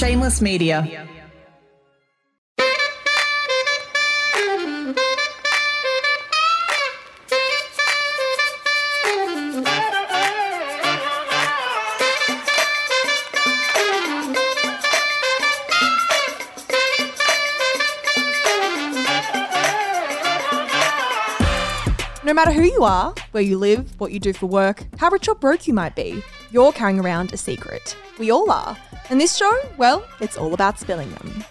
Shameless Media. No matter who you are, where you live, what you do for work, how rich or broke you might be, you're carrying around a secret. We all are. And this show, well, it's all about spilling them.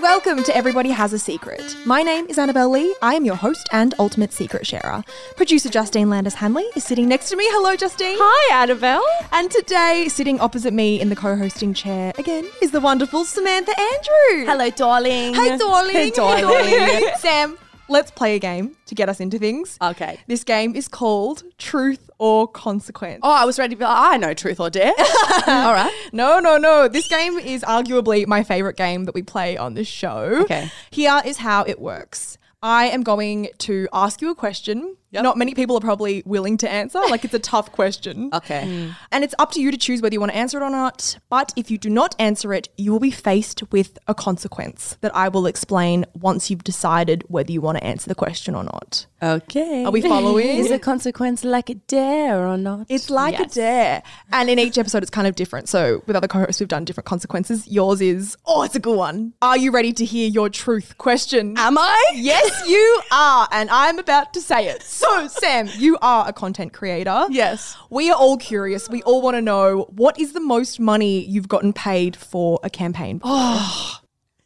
Welcome to Everybody Has a Secret. My name is Annabelle Lee. I am your host and ultimate secret sharer. Producer Justine Landis Hanley is sitting next to me. Hello, Justine. Hi, Annabelle. And today, sitting opposite me in the co hosting chair again is the wonderful Samantha Andrew. Hello, darling. Hey, darling. Hey, darling. Sam, let's play a game to get us into things. Okay. This game is called Truth or Consequence. Oh, I was ready to be like, I know truth or dare. All right. No, no, no. This game is arguably my favorite game that we play on this show. Okay. Here is how it works. I am going to ask you a question. Yep. Not many people are probably willing to answer. Like it's a tough question. Okay. Mm. And it's up to you to choose whether you want to answer it or not. But if you do not answer it, you will be faced with a consequence that I will explain once you've decided whether you want to answer the question or not. Okay. Are we following? Is the consequence like a dare or not? It's like Yes. a dare. And in each episode, it's kind of different. So with other co hosts, we've done different consequences. Yours is, oh, it's a good one. Are you ready to hear your truth question? Am I? Yes, you are. And I'm about to say it. So, Sam, you are a content creator. Yes. We are all curious. We all want to know what is the most money you've gotten paid for a campaign? Oh.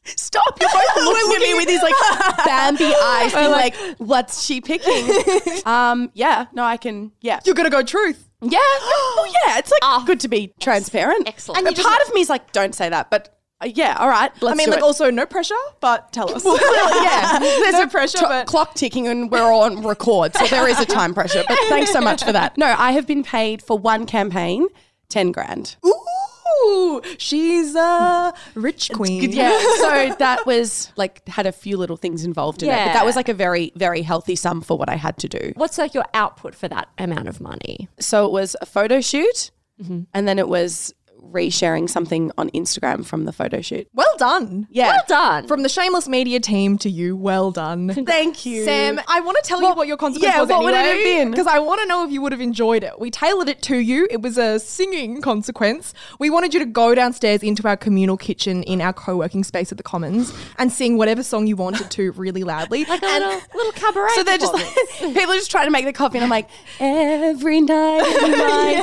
Stop. You're both looking at me with these like Bambi eyes. Being like, what's she picking? um, yeah. No, I can. Yeah. You're to go truth. Yeah. well, yeah. It's like good to be transparent. Excellent. And part of me is like, don't say that. But uh, Uh, yeah. All right. I mean, like, it. also no pressure, but tell us. yeah, there's No a pressure, to- but- clock ticking, and we're on record, so there is a time pressure. But thanks so much for that. No, I have been paid for one campaign ten grand. Ooh, she's a rich queen. Yeah, so that was like had a few little things involved in it, but that was like a very very healthy sum for what I had to do. What's like your output for that amount of money? So it was a photo shoot, mm-hmm. and then it was resharing something on Instagram from the photo shoot. Well done. Yeah, Well done. From the Shameless Media team to you, well done. thank you, Sam, I want to tell you what your consequence yeah, was what would it have been? Because I want to know if you would have enjoyed it. We tailored it to you. It was a singing consequence. We wanted you to go downstairs into our communal kitchen in our co-working space at the Commons and sing whatever song you wanted to really loudly. like a little, little cabaret. So they're just like people are just trying to make the coffee, and I'm like, every night in my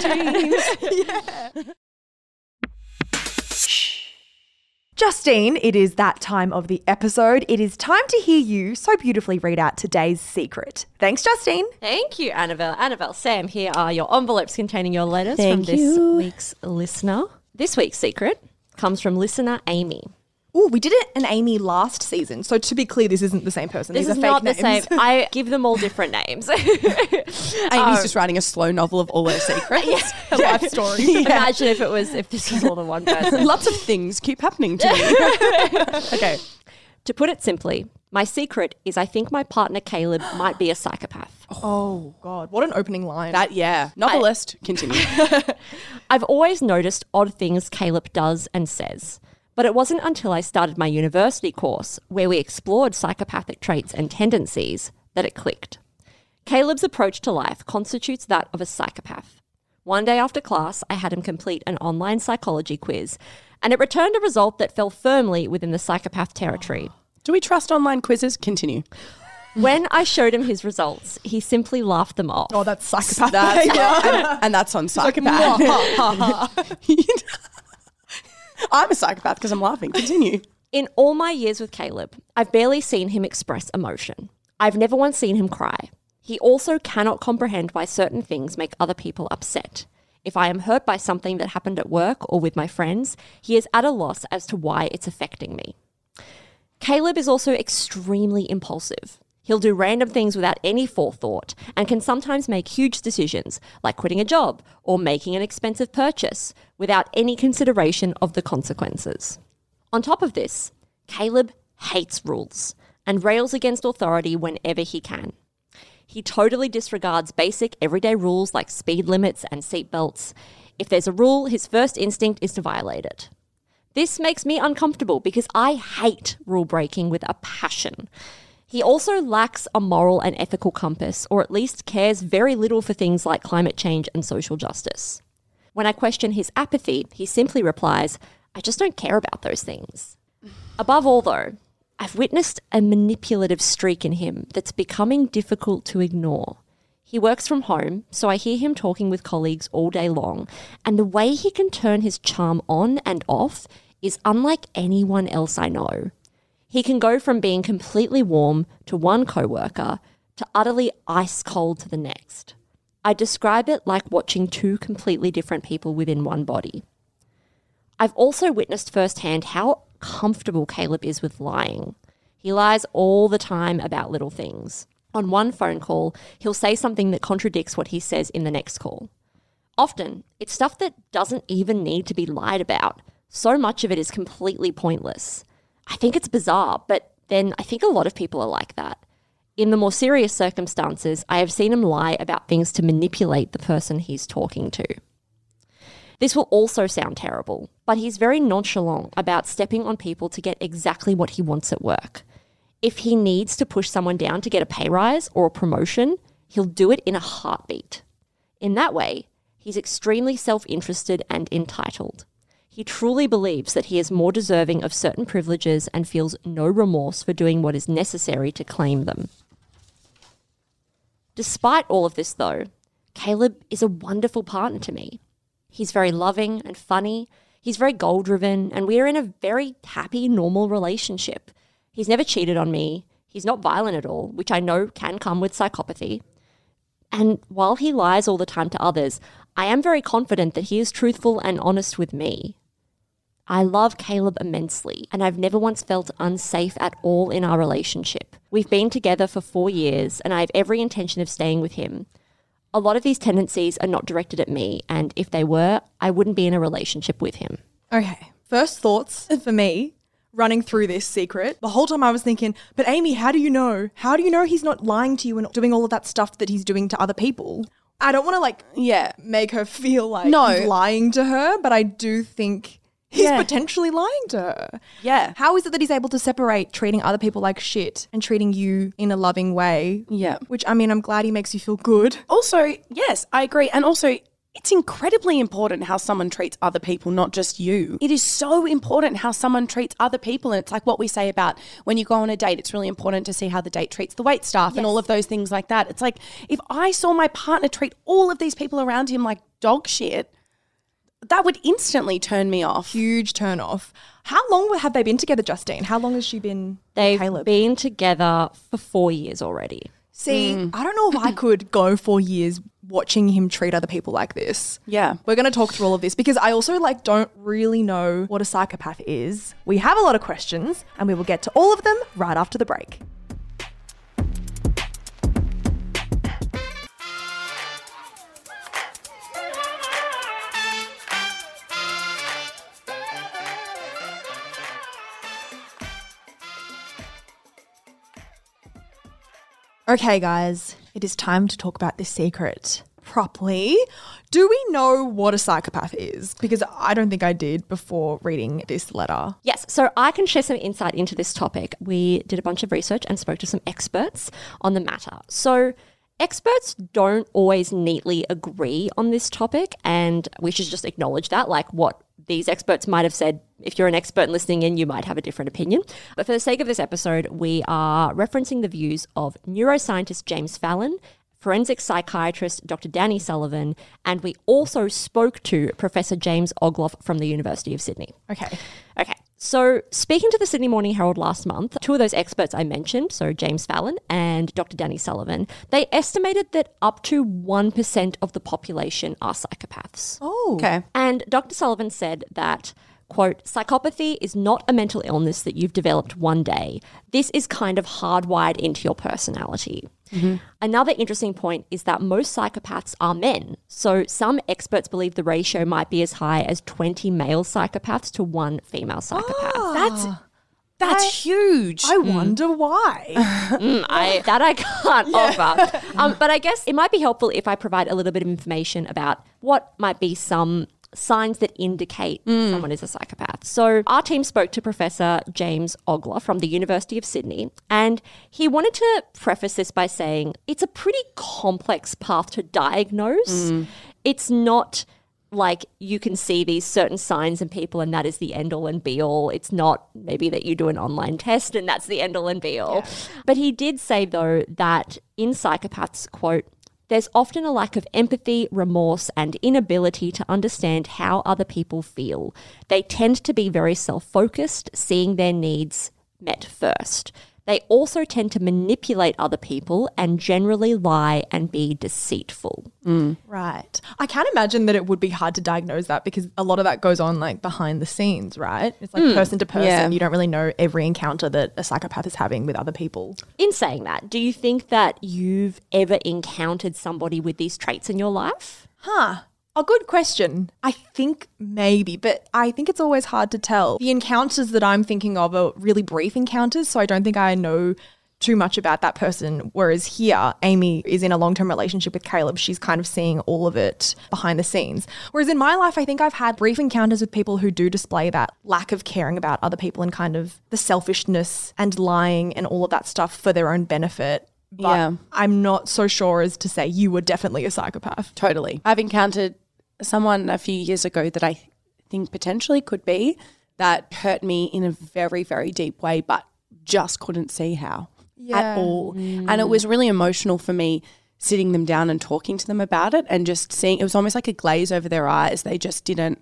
dreams. Justine, it is that time of the episode. It is time to hear you so beautifully read out today's secret. Thanks, Justine. Thank you, Annabelle. Annabelle, Sam, here are your envelopes containing your letters from Thank this you. week's listener. This week's secret comes from listener Amy. Oh, we did it an Amy last season. So to be clear, this isn't the same person. This These is are fake not names. the same. I give them all different names. Amy's um, just writing a slow novel of all her secrets. a life story. Imagine if it was if this was all the one person. Lots of things keep happening to me. okay. To put it simply, my secret is I think my partner Caleb might be a psychopath. Oh. oh God, what an opening line. That yeah, novelist. Continue. I've always noticed odd things Caleb does and says, but it wasn't until I started my university course where we explored psychopathic traits and tendencies that it clicked. Caleb's approach to life constitutes that of a psychopath. One day after class, I had him complete an online psychology quiz, and it returned a result that fell firmly within the psychopath territory. Do we trust online quizzes? Continue. When I showed him his results, he simply laughed them off. oh, that's psychopath. That's and, and that's on psychopath. I'm a psychopath because I'm laughing. Continue. In all my years with Caleb, I've barely seen him express emotion. I've never once seen him cry. He also cannot comprehend why certain things make other people upset. If I am hurt by something that happened at work or with my friends, he is at a loss as to why it's affecting me. Caleb is also extremely impulsive. He'll do random things without any forethought and can sometimes make huge decisions, like quitting a job or making an expensive purchase, without any consideration of the consequences. On top of this, Caleb hates rules and rails against authority whenever he can. He totally disregards basic everyday rules like speed limits and seatbelts. If there's a rule, his first instinct is to violate it. This makes me uncomfortable because I hate rule breaking with a passion. He also lacks a moral and ethical compass, or at least cares very little for things like climate change and social justice. When I question his apathy, he simply replies, I just don't care about those things. Above all, though, I've witnessed a manipulative streak in him that's becoming difficult to ignore. He works from home, so I hear him talking with colleagues all day long, and the way he can turn his charm on and off is unlike anyone else I know. He can go from being completely warm to one coworker to utterly ice cold to the next. I describe it like watching two completely different people within one body. I've also witnessed firsthand how comfortable Caleb is with lying. He lies all the time about little things. On one phone call, he'll say something that contradicts what he says in the next call. Often, it's stuff that doesn't even need to be lied about. So much of it is completely pointless. I think it's bizarre, but then I think a lot of people are like that. In the more serious circumstances, I have seen him lie about things to manipulate the person he's talking to. This will also sound terrible, but he's very nonchalant about stepping on people to get exactly what he wants at work. If he needs to push someone down to get a pay rise or a promotion, he'll do it in a heartbeat. In that way, he's extremely self interested and entitled. He truly believes that he is more deserving of certain privileges and feels no remorse for doing what is necessary to claim them. Despite all of this, though, Caleb is a wonderful partner to me. He's very loving and funny. He's very goal driven, and we are in a very happy, normal relationship. He's never cheated on me. He's not violent at all, which I know can come with psychopathy. And while he lies all the time to others, I am very confident that he is truthful and honest with me. I love Caleb immensely, and I've never once felt unsafe at all in our relationship. We've been together for four years, and I have every intention of staying with him. A lot of these tendencies are not directed at me, and if they were, I wouldn't be in a relationship with him. Okay. First thoughts for me running through this secret. The whole time I was thinking, but Amy, how do you know? How do you know he's not lying to you and doing all of that stuff that he's doing to other people? I don't want to like Yeah. make her feel like No. lying to her, but I do think he's Yeah. potentially lying to her. Yeah. How is it that he's able to separate treating other people like shit and treating you in a loving way? Yeah. Which I mean, I'm glad he makes you feel good. Also, yes, I agree. And also, it's incredibly important how someone treats other people, not just you. It is so important how someone treats other people. And it's like what we say about when you go on a date, it's really important to see how the date treats the wait staff and all of those things like that. It's like if I saw my partner treat all of these people around him like dog shit, that would instantly turn me off. Huge turn off. How long have they been together, Justine? How long has she been They've Caleb? been together for four years already. See, hmm. I don't know if I could go for years watching him treat other people like this. Yeah. We're going to talk through all of this because I also like don't really know what a psychopath is. We have a lot of questions and we will get to all of them right after the break. Okay, guys, it is time to talk about this secret properly. Do we know what a psychopath is? Because I don't think I did before reading this letter. Yes, so I can share some insight into this topic. We did a bunch of research and spoke to some experts on the matter. So, experts don't always neatly agree on this topic, and we should just acknowledge that. Like what these experts might have said, if you're an expert and listening in, you might have a different opinion. But for the sake of this episode, we are referencing the views of neuroscientist James Fallon. Forensic psychiatrist Dr. Danny Sullivan, and we also spoke to Professor James Ogloff from the University of Sydney. Okay. Okay. So, speaking to the Sydney Morning Herald last month, two of those experts I mentioned, so James Fallon and Dr. Danny Sullivan, they estimated that up to 1% of the population are psychopaths. Oh. Okay. And Dr. Sullivan said that, quote, psychopathy is not a mental illness that you've developed one day. This is kind of hardwired into your personality. Another interesting point is that most psychopaths are men. So some experts believe the ratio might be as high as 20 male psychopaths to one female psychopath. That's That's huge. I wonder why. Mm, I, that I can't offer. Um, but I guess it might be helpful if I provide a little bit of information about what might be some signs that indicate mm. someone is a psychopath. So, our team spoke to Professor James Ogloff from the University of Sydney, and he wanted to preface this by saying it's a pretty complex path to diagnose. Mm. It's not like you can see these certain signs in people and that is the end all and be all. It's not maybe that you do an online test and that's the end all and be all. But he did say though that in psychopaths, quote, there's often a lack of empathy, remorse, and inability to understand how other people feel. They tend to be very self focused, seeing their needs met first. They also tend to manipulate other people and generally lie and be deceitful. Mm. right. I can't imagine that it would be hard to diagnose that because a lot of that goes on like behind the scenes, right? It's like mm. person to person. Yeah. You don't really know every encounter that a psychopath is having with other people. In saying that, do you think that you've ever encountered somebody with these traits in your life? Huh. A good question. I think maybe, but I think it's always hard to tell. The encounters that I'm thinking of are really brief encounters, so I don't think I know too much about that person. Whereas here, Amy is in a long term relationship with Caleb. She's kind of seeing all of it behind the scenes. Whereas in my life, I think I've had brief encounters with people who do display that lack of caring about other people and kind of the selfishness and lying and all of that stuff for their own benefit. But Yeah. I'm not so sure as to say you were definitely a psychopath. Totally. I've encountered someone a few years ago that I think potentially could be that hurt me in a very, very deep way, but just couldn't see how at all. And it was really emotional for me sitting them down and talking to them about it and just seeing it was almost like a glaze over their eyes. They just didn't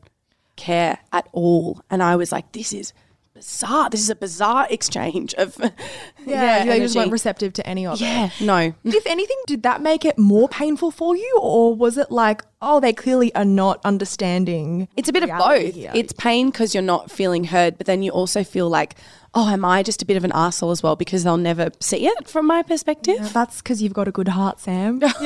care at all. And I was like, this is bizarre. This is a bizarre exchange of Yeah, they just weren't receptive to any of it. Yeah, no. If anything, did that make it more painful for you, or was it like, oh, they clearly are not understanding? It's a bit of both. here? It's pain because you're not feeling heard, but then you also feel like, oh, am I just a bit of an asshole as well because they'll never see it from my perspective? That's because you've got a good heart, Sam.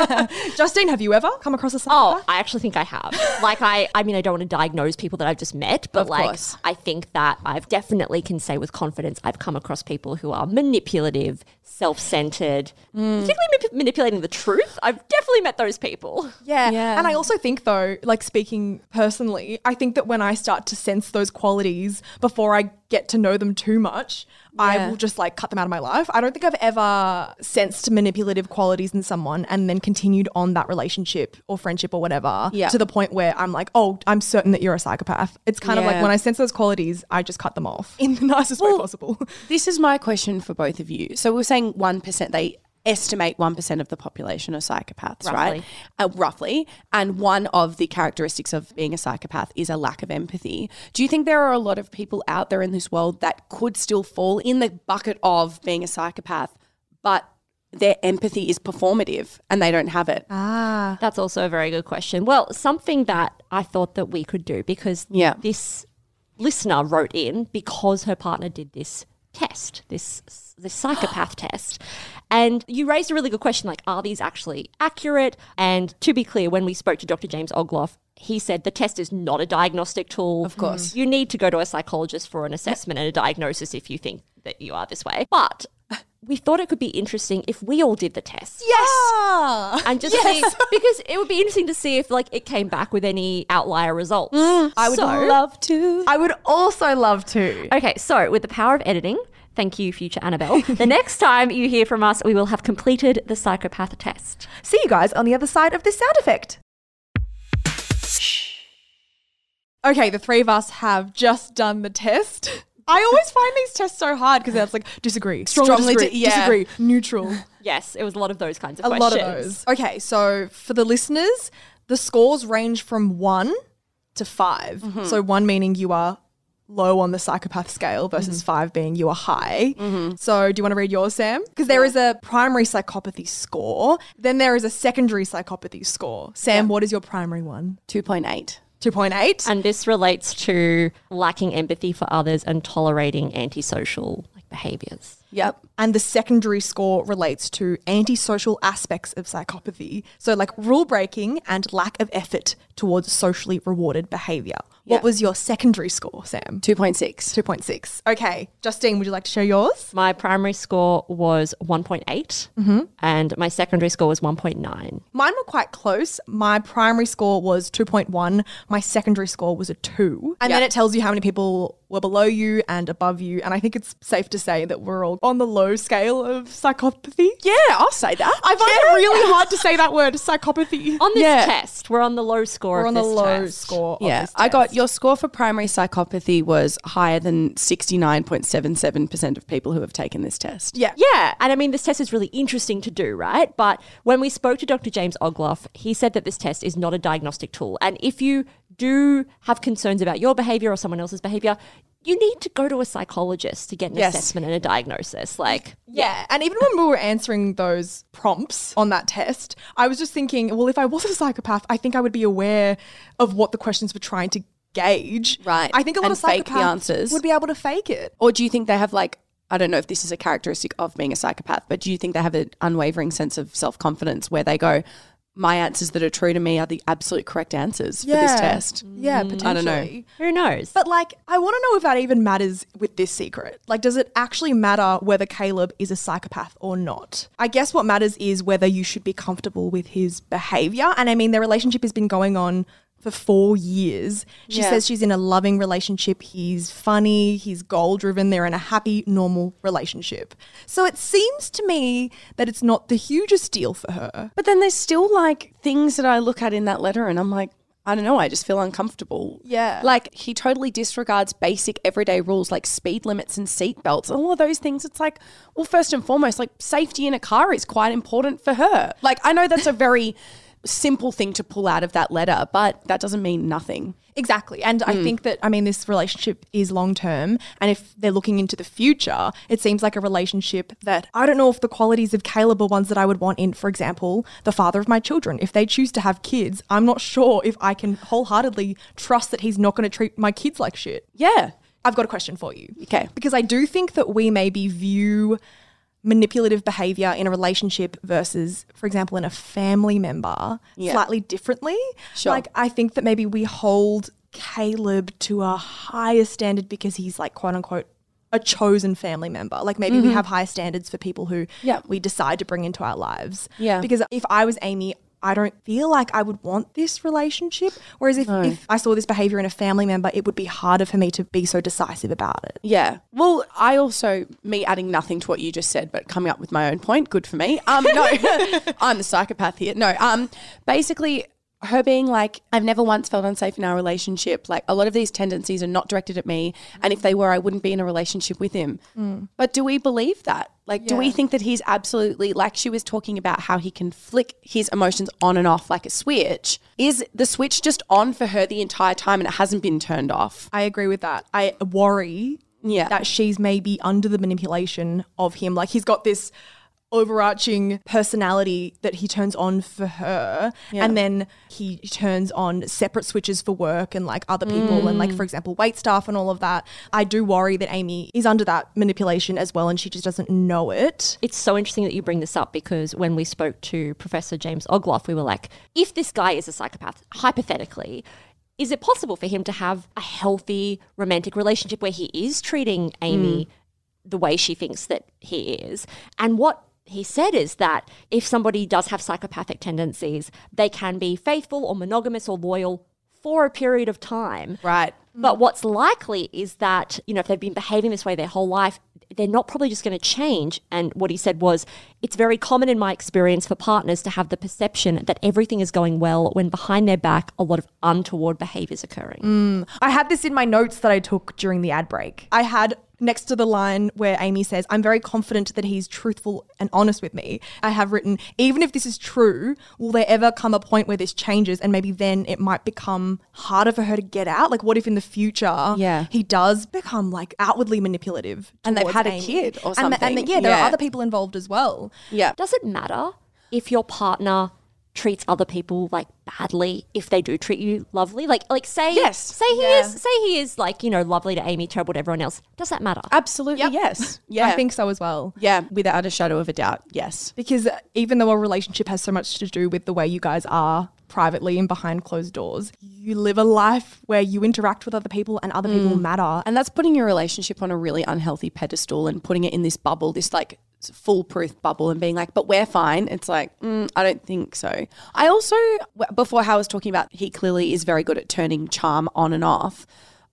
Justine, have you ever come across a Oh. I actually think I have. like I I mean I don't want to diagnose people that I've just met, but Of like course. I think that I've definitely can say with confidence I've come across people who are manipulative, self-centered, hmm. particularly manip- manipulating the truth. I've definitely met those people. Yeah. Yeah. And I also think, though, like speaking personally, I think that when I start to sense those qualities before I get to know them too much, I will just like cut them out of my life. I don't think I've ever sensed manipulative qualities in someone and then continued on that relationship or friendship or whatever Yeah. to the point where I'm like, oh, I'm certain that you're a psychopath. It's kind of like when I sense those qualities, I just cut them off in the nicest way possible. This is my question for both of you. So we're saying 1%, they estimate 1% of the population are psychopaths, right? Roughly. Uh, roughly. And one of the characteristics of being a psychopath is a lack of empathy. Do you think there are a lot of people out there in this world that could still fall in the bucket of being a psychopath, but their empathy is performative and they don't have it? ah. That's also a very good question. Well, something that I thought that we could do because Yeah. this listener wrote in because her partner did this test, this this psychopath test. And you raised a really good question like are these actually accurate? And to be clear, when we spoke to Dr. James Ogloff, he said the test is not a diagnostic tool. Of course. You need to go to a psychologist for an assessment and a diagnosis if you think that you are this way. But we thought it could be interesting if we all did the test Yes. Ah. and just see because it would be interesting to see if like it came back with any outlier results. Mm. I would So- Love to. I would also love to. Okay, so with the power of editing, thank you, future Annabelle. the next time you hear from us, we will have completed the psychopath test. See you guys on the other side of this sound effect. Okay, the three of us have just done the test. I always find these tests so hard because it's like disagree, strongly, Strongly disagree, di- yeah. disagree, neutral. Yes, it was a lot of those kinds of questions. a questions. lot of those. Okay, so for the listeners, the scores range from one to 5 Mm-hmm. So one meaning you are low on the psychopath scale versus Mm-hmm. five being you are high. So do you want to read yours, Sam? Because there is a primary psychopathy score, then there is a secondary psychopathy score. Sam, what is your primary one? 2.8. 2.8. And this relates to lacking empathy for others and tolerating antisocial like behaviors. Yep. And the secondary score relates to antisocial aspects of psychopathy. So, like rule breaking and lack of effort towards socially rewarded behavior. Yeah. What was your secondary score, Sam? 2.6. 2.6. Okay. Justine, would you like to share yours? My primary score was 1.8 mm-hmm. and my secondary score was 1.9. Mine were quite close. My primary score was 2.1. My secondary score was a 2. And then it tells you how many people were below you and above you. And I think it's safe to say that we're all on the low scale of psychopathy. Yeah, I'll say that. I find it really hard to say that word, psychopathy. On this Yeah. test, we're on the low score We're of on the low test. score. of Yeah, this I got test. Your score for primary psychopathy was higher than 69.77% of people who have taken this test. Yeah. Yeah, and I mean, this test is really interesting to do, right? But when we spoke to Dr. James Ogloff, he said that this test is not a diagnostic tool. And if you do have concerns about your behavior or someone else's behavior, you need to go to a psychologist to get an Yes. assessment and a diagnosis. Like, Yeah. And even when we were answering those prompts on that test, I was just thinking, well, if I was a psychopath, I think I would be aware of what the questions were trying to gauge. Right. I think a lot And of fake the answers. would be able to fake it. Or do you think they have like, I don't know if this is a characteristic of being a psychopath, but do you think they have an unwavering sense of self confidence where they go, my answers that are true to me are the absolute correct answers for this test? Yeah, potentially. I don't know. who knows? But like, I want to know if that even matters with this secret. Like, does it actually matter whether Caleb is a psychopath or not? I guess what matters is whether you should be comfortable with his behavior. And I mean, their relationship has been going on for four years. She Yeah. says she's in a loving relationship. He's funny, he's goal driven. They're in a happy, normal relationship. So it seems to me that it's not the hugest deal for her. But then there's still like things that I look at in that letter and I'm like, I don't know, I just feel uncomfortable. Yeah. Like he totally disregards basic everyday rules like speed limits and seat belts. All of those things. It's like, well, first and foremost, like safety in a car is quite important for her. Like I know that's a very simple thing to pull out of that letter, but that doesn't mean nothing. Exactly. And Hmm. I think that, I mean, this relationship is long term. And if they're looking into the future, it seems like a relationship that I don't know if the qualities of Caleb are ones that I would want in, for example, the father of my children. If they choose to have kids, I'm not sure if I can wholeheartedly trust that he's not going to treat my kids like shit. Yeah. I've got a question for you. Okay. Because I do think that we maybe view manipulative behavior in a relationship versus, for example, in a family member Yeah. slightly differently. Sure. Like, I think that maybe we hold Caleb to a higher standard because he's like, quote unquote, a chosen family member. Like maybe we have higher standards for people who Mm-hmm. Yeah. we decide to bring into our lives. Yeah. Because if I was Amy, I don't feel like I would want this relationship. Whereas if, if I saw this behavior in a family member, it would be harder for me to be so decisive about it. Yeah. Well, I also, me adding nothing to what you just said, but coming up with my own point, good for me. Um, no, I'm the psychopath here. No, um, basically, her being like, I've never once felt unsafe in our relationship. Like, a lot of these tendencies are not directed at me. And if they were, I wouldn't be in a relationship with him. Mm. But do we believe that? Like, do we think that he's absolutely, like she was talking about how he can flick his emotions on and off like a switch? Is the switch just on for her the entire time and it hasn't been turned off? I agree with that. I worry Yeah. that she's maybe under the manipulation of him. Like he's got this overarching personality that he turns on for her. And then he turns on separate switches for work and like other people and like mm. for example wait staff and all of that. I do worry that amy is under that manipulation as well and she just doesn't know it. It's so interesting that you bring this up because when we spoke to Professor James Ogloff, we were like, if this guy is a psychopath, hypothetically, is it possible for him to have a healthy romantic relationship where he is treating Amy mm. the way she thinks that he is? And what he said is that if somebody does have psychopathic tendencies, they can be faithful or monogamous or loyal for a period of time. Right. But what's likely is that, you know, if they've been behaving this way their whole life, they're not probably just going to change. And what he said was, it's very common in my experience for partners to have the perception that everything is going well when behind their back, a lot of untoward behaviors occurring. Mm. I had this in my notes that I took during the ad break. I had next to the line where Amy says, I'm very confident that he's truthful and honest with me. I have written, even if this is true, will there ever come a point where this changes and maybe then it might become harder for her to get out? Like, what if in the future Yeah. he does become like outwardly manipulative? And they've towards had a kid or And the- And, something. the- yeah, there Yeah. are other people involved as well. Yeah. Does it matter if your partner treats other people like badly if they do treat you lovely? Like like say Yes. say he Yeah. is say he is like, you know, lovely to Amy, terrible to everyone else. Does that matter? Absolutely, Yep. yes. Yeah. I think so as well. yeah, without a shadow of a doubt, yes. Because even though a relationship has so much to do with the way you guys are privately and behind closed doors, you live a life where you interact with other people and other people mm. matter. And that's putting your relationship on a really unhealthy pedestal and putting it in this bubble, this like foolproof bubble, and being like, but we're fine. It's like, mm, I don't think so. I also, before Hal was talking about, he clearly is very good at turning charm on and off.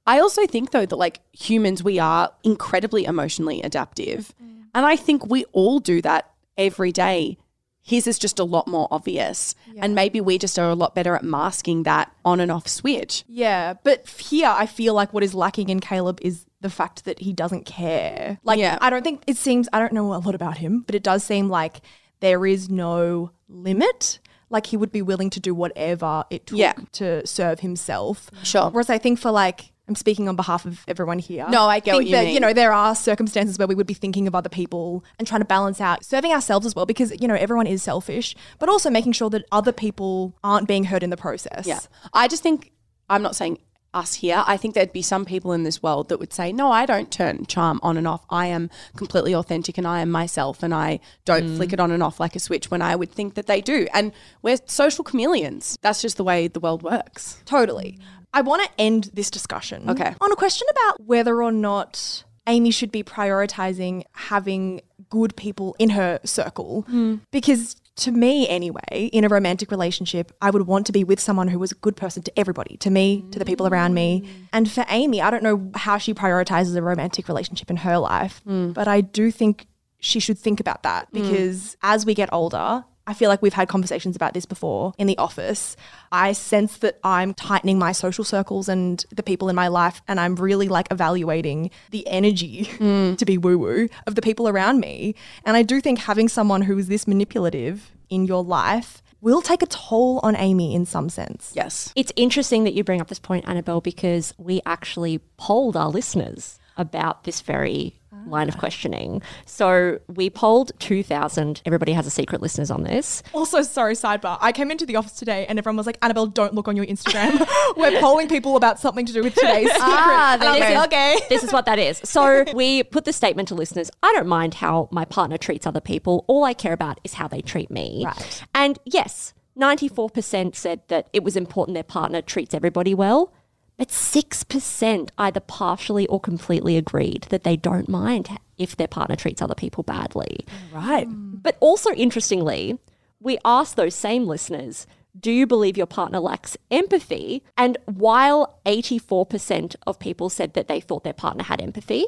I also think, though, that like humans, we are incredibly emotionally adaptive. And I think we all do that every day. His is just a lot more obvious. And maybe we just are a lot better at masking that on and off switch. Yeah, but here I feel like what is lacking in Caleb is the fact that he doesn't care. Like, Yeah. I don't think it seems, I don't know a lot about him, but it does seem like there is no limit. Like, he would be willing to do whatever it took Yeah. to serve himself. Sure. Whereas I think for like, I'm speaking on behalf of everyone here. No, I get think what you that, mean. You know, there are circumstances where we would be thinking of other people and trying to balance out serving ourselves as well, because you know everyone is selfish, but also making sure that other people aren't being hurt in the process. Yeah. I just think, I'm not saying us here, I think there'd be some people in this world that would say, no, I don't turn charm on and off. I am completely authentic and I am myself and I don't mm. flick it on and off like a switch when I would think that they do. And we're social chameleons. That's just the way the world works. Totally. I want to end this discussion Okay. on a question about whether or not Amy should be prioritizing having good people in her circle. Hmm. Because to me, anyway, in a romantic relationship, I would want to be with someone who was a good person to everybody, to me, to the people around me. And for Amy, I don't know how she prioritizes a romantic relationship in her life, hmm. but I do think she should think about that hmm. because as we get older, I feel like we've had conversations about this before in the office. I sense that I'm tightening my social circles and the people in my life, and I'm really like evaluating the energy mm. to be woo woo of the people around me. And I do think having someone who is this manipulative in your life will take a toll on Amy in some sense. Yes. It's interesting that you bring up this point, Annabelle, because we actually polled our listeners about this very line of questioning. So we polled 2,000. Everybody has a secret listeners on this. Also, sorry, sidebar. I came into the office today and everyone was like, Annabelle, don't look on your Instagram. We're polling people about something to do with today's secret. Ah, I'm this like, is- okay. This is what that is. So we put the statement to listeners I don't mind how my partner treats other people. All I care about is how they treat me. Right. And yes, 94% said that it was important their partner treats everybody well. But 6% either partially or completely agreed that they don't mind if their partner treats other people badly. Right. But also interestingly, we asked those same listeners, do you believe your partner lacks empathy? And while 84% of people said that they thought their partner had empathy,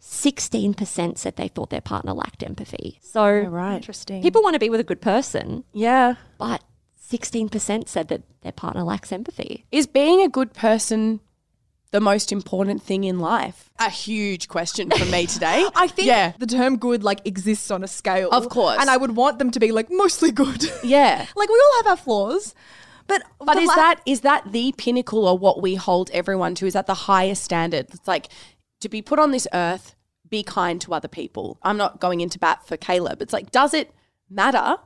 16% said they thought their partner lacked empathy. So Right. Interesting. people want to be with a good person, Yeah. but 16% said that their partner lacks empathy. Is being a good person the most important thing in life? A huge question for me today. I think Yeah. the term good like exists on a scale. Of course. And I would want them to be like mostly good. Yeah. like we all have our flaws. But But is la- that is that the pinnacle or what we hold everyone to? Is that the highest standard? It's like to be put on this earth, be kind to other people. I'm not going into bat for Caleb. It's like, does it matter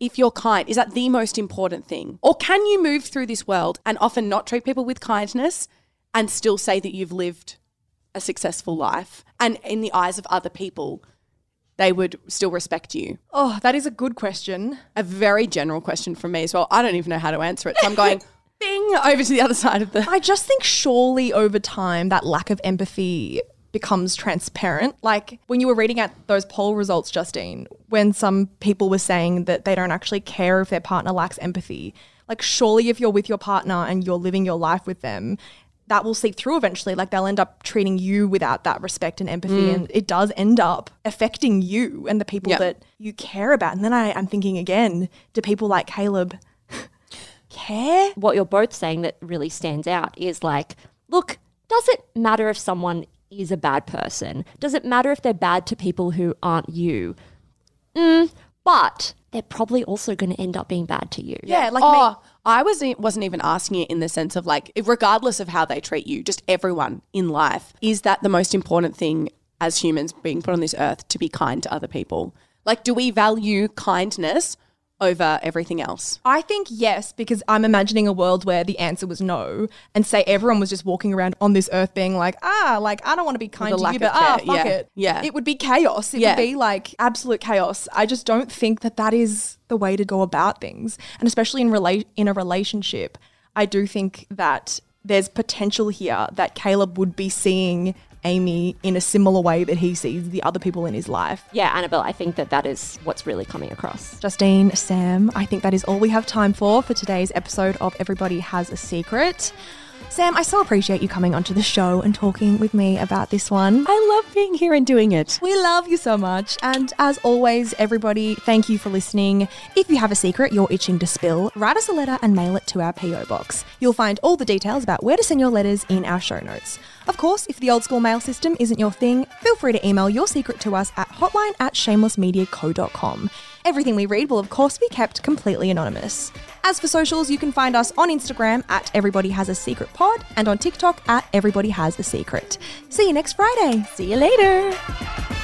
if you're kind? Is that the most important thing? Or can you move through this world and often not treat people with kindness and still say that you've lived a successful life? And in the eyes of other people, they would still respect you. Oh, that is a good question. a very general question from me as well. I don't even know how to answer it. So I'm going bing over to the other side of the. I just think surely over time that lack of empathy becomes transparent. Like when you were reading out those poll results, Justine, when some people were saying that they don't actually care if their partner lacks empathy, like surely if you're with your partner and you're living your life with them, that will seep through eventually. Like they'll end up treating you without that respect and empathy, mm. and it does end up affecting you and the people Yeah. that you care about. And then I, I'm thinking again, do people like Caleb care? what you're both saying that really stands out is like, look, does it matter if someone is a bad person? Does it matter if they're bad to people who aren't you? Mm, but they're probably also going to end up being bad to you. Yeah, like oh, I was wasn't even asking it in the sense of like, regardless of how they treat you, just everyone in life, is that the most important thing as humans being put on this earth to be kind to other people? Like, do we value kindness over everything else? I think yes, because I'm imagining a world where the answer was no, and say everyone was just walking around on this earth being like, ah, like I don't want to be kind to you, but ah, fuck Yeah. it. Yeah. It would be chaos. It Yeah. would be like absolute chaos. I just don't think that that is the way to go about things, and especially in rela- in a relationship, I do think that there's potential here that Caleb would be seeing Amy in a similar way that he sees the other people in his life. Yeah, Annabelle, I think that that is what's really coming across. Justine, Sam, I think that is all we have time for for today's episode of Everybody Has a Secret. Sam, I so appreciate you coming onto the show and talking with me about this one. I love being here and doing it. We love you so much. And as always, everybody, thank you for listening. If you have a secret you're itching to spill, write us a letter and mail it to our P.O. box. You'll find all the details about where to send your letters in our show notes. Of course, if the old school mail system isn't your thing, feel free to email your secret to us at hotline at shamelessmediaco.com. Everything we read will, of course, be kept completely anonymous. As for socials, you can find us on Instagram at Everybody Has a Secret Pod and on TikTok at Everybody Has a Secret. See you next Friday. See you later.